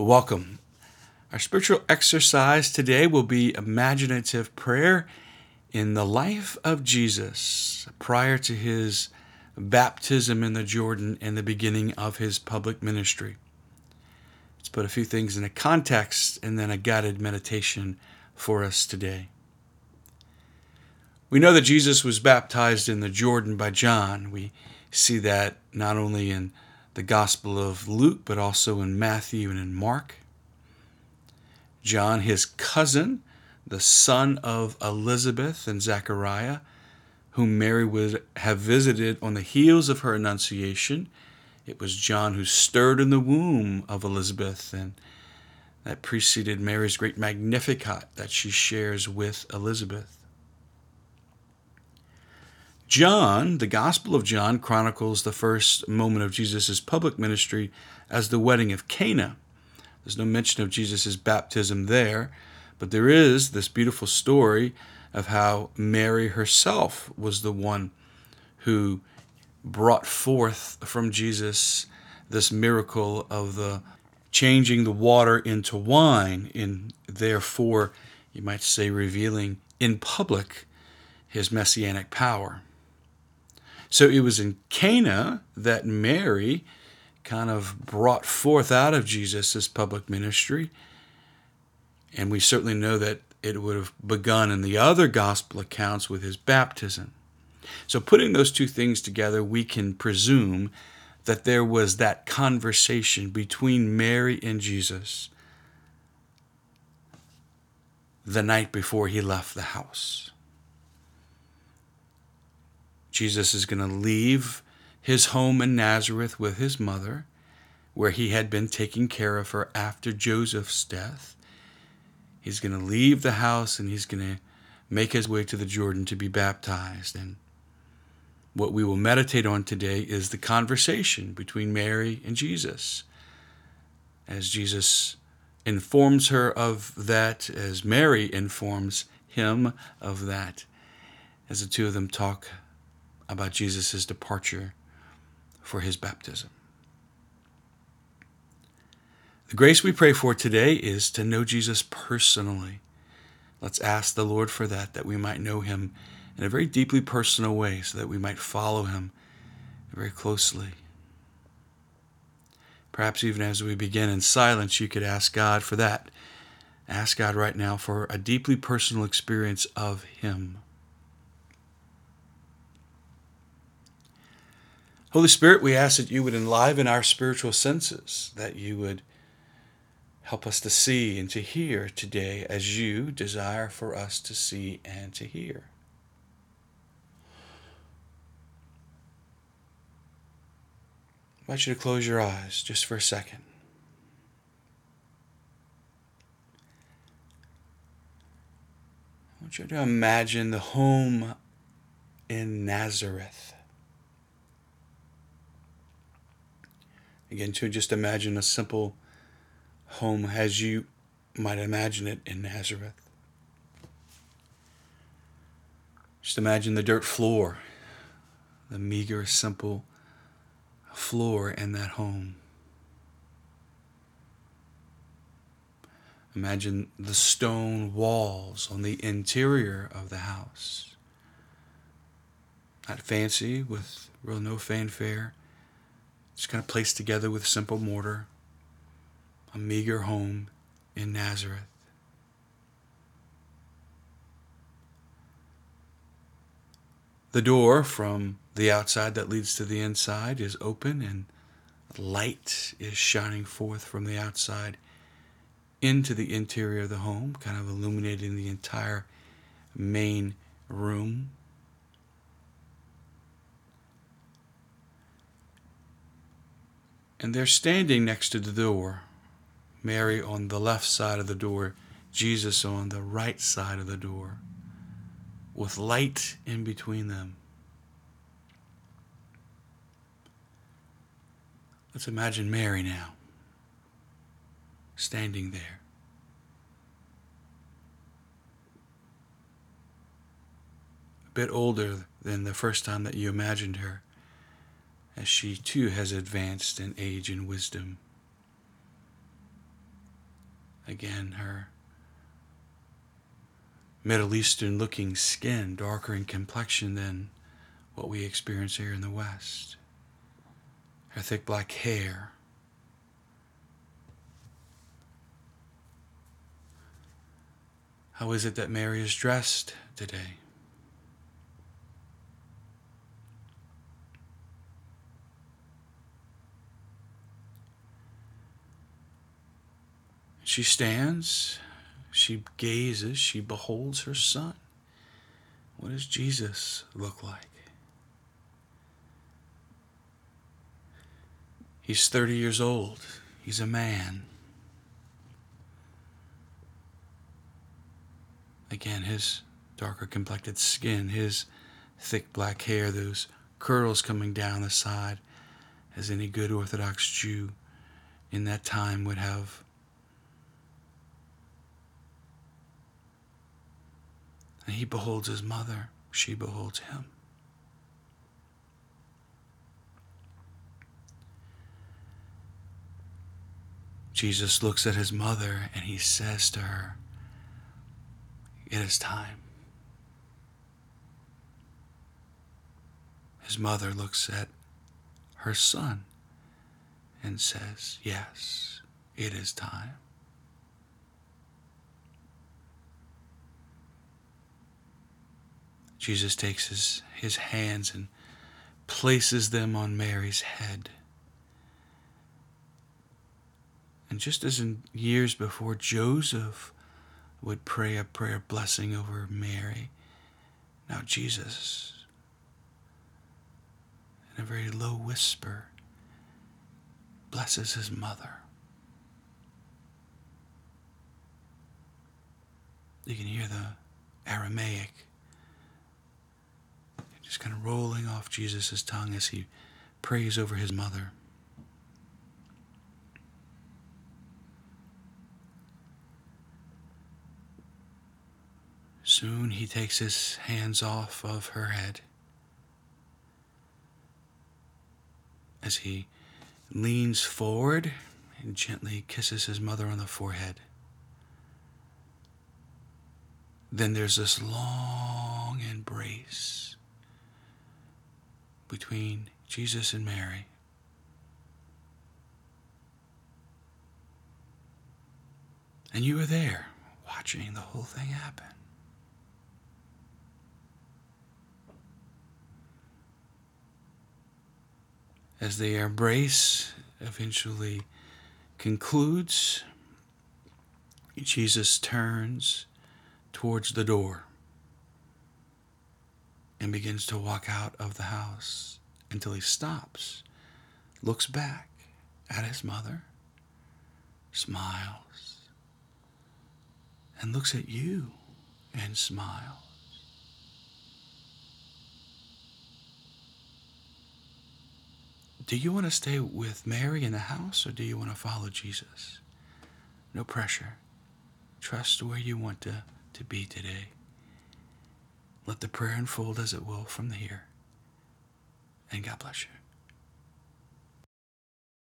Welcome. Our spiritual exercise today will be imaginative prayer in the life of Jesus prior to his baptism in the Jordan and the beginning of his public ministry. Let's put a few things in a context and then a guided meditation for us today. We know that Jesus was baptized in the Jordan by John. We see that not only in the Gospel of Luke, but also in Matthew and in Mark. John, his cousin, the son of Elizabeth and Zechariah, whom Mary would have visited on the heels of her annunciation. It was John who stirred in the womb of Elizabeth, and that preceded Mary's great Magnificat that she shares with Elizabeth. John, the Gospel of John, chronicles the first moment of Jesus' public ministry as the wedding of Cana. There's no mention of Jesus' baptism there, but there is this beautiful story of how Mary herself was the one who brought forth from Jesus this miracle of the changing the water into wine, and therefore, you might say, revealing in public his messianic power. So it was in Cana that Mary kind of brought forth out of Jesus' public ministry. And we certainly know that it would have begun in the other gospel accounts with his baptism. So, putting those two things together, we can presume that there was that conversation between Mary and Jesus the night before he left the house. Jesus is going to leave his home in Nazareth with his mother, where he had been taking care of her after Joseph's death. He's going to leave the house and he's going to make his way to the Jordan to be baptized. And what we will meditate on today is the conversation between Mary and Jesus. As Jesus informs her of that, as Mary informs him of that, as the two of them talk about Jesus' departure for his baptism. The grace we pray for today is to know Jesus personally. Let's ask the Lord for that, that we might know him in a very deeply personal way, so that we might follow him very closely. Perhaps even as we begin in silence, you could ask God for that. Ask God right now for a deeply personal experience of him. Holy Spirit, we ask that you would enliven our spiritual senses, that you would help us to see and to hear today as you desire for us to see and to hear. I want you to close your eyes just for a second. I want you to imagine the home in Nazareth. Again, to just imagine a simple home as you might imagine it in Nazareth. Just imagine the dirt floor, the meager, simple floor in that home. Imagine the stone walls on the interior of the house. Not fancy, with real no fanfare just kind of placed together with simple mortar, a meager home in Nazareth. The door from the outside that leads to the inside is open, and light is shining forth from the outside into the interior of the home, kind of illuminating the entire main room. And they're standing next to the door. Mary on the left side of the door, Jesus on the right side of the door, with light in between them. Let's imagine Mary now, standing there. A bit older than the first time that you imagined her as she too has advanced in age and wisdom. Again, her Middle Eastern looking skin, darker in complexion than what we experience here in the West. Her thick black hair. How is it that Mary is dressed today? She stands, she gazes, she beholds her son. What does Jesus look like? He's 30 years old. He's a man. Again, his darker complected skin, his thick black hair, those curls coming down the side, as any good Orthodox Jew in that time would have And he beholds his mother, she beholds him. Jesus looks at his mother and he says to her, It is time. His mother looks at her son and says, Yes, it is time. Jesus takes his, his hands and places them on Mary's head. And just as in years before, Joseph would pray a prayer blessing over Mary, now Jesus, in a very low whisper, blesses his mother. You can hear the Aramaic just kind of rolling off Jesus' tongue as he prays over his mother. Soon he takes his hands off of her head as he leans forward and gently kisses his mother on the forehead. Then there's this long embrace between Jesus and Mary. And you were there watching the whole thing happen. As their embrace eventually concludes, Jesus turns towards the door and begins to walk out of the house until he stops, looks back at his mother, smiles, and looks at you and smiles. Do you want to stay with Mary in the house or do you want to follow Jesus? No pressure. Trust where you want to, to be today. Let the prayer unfold as it will from the here. And God bless you.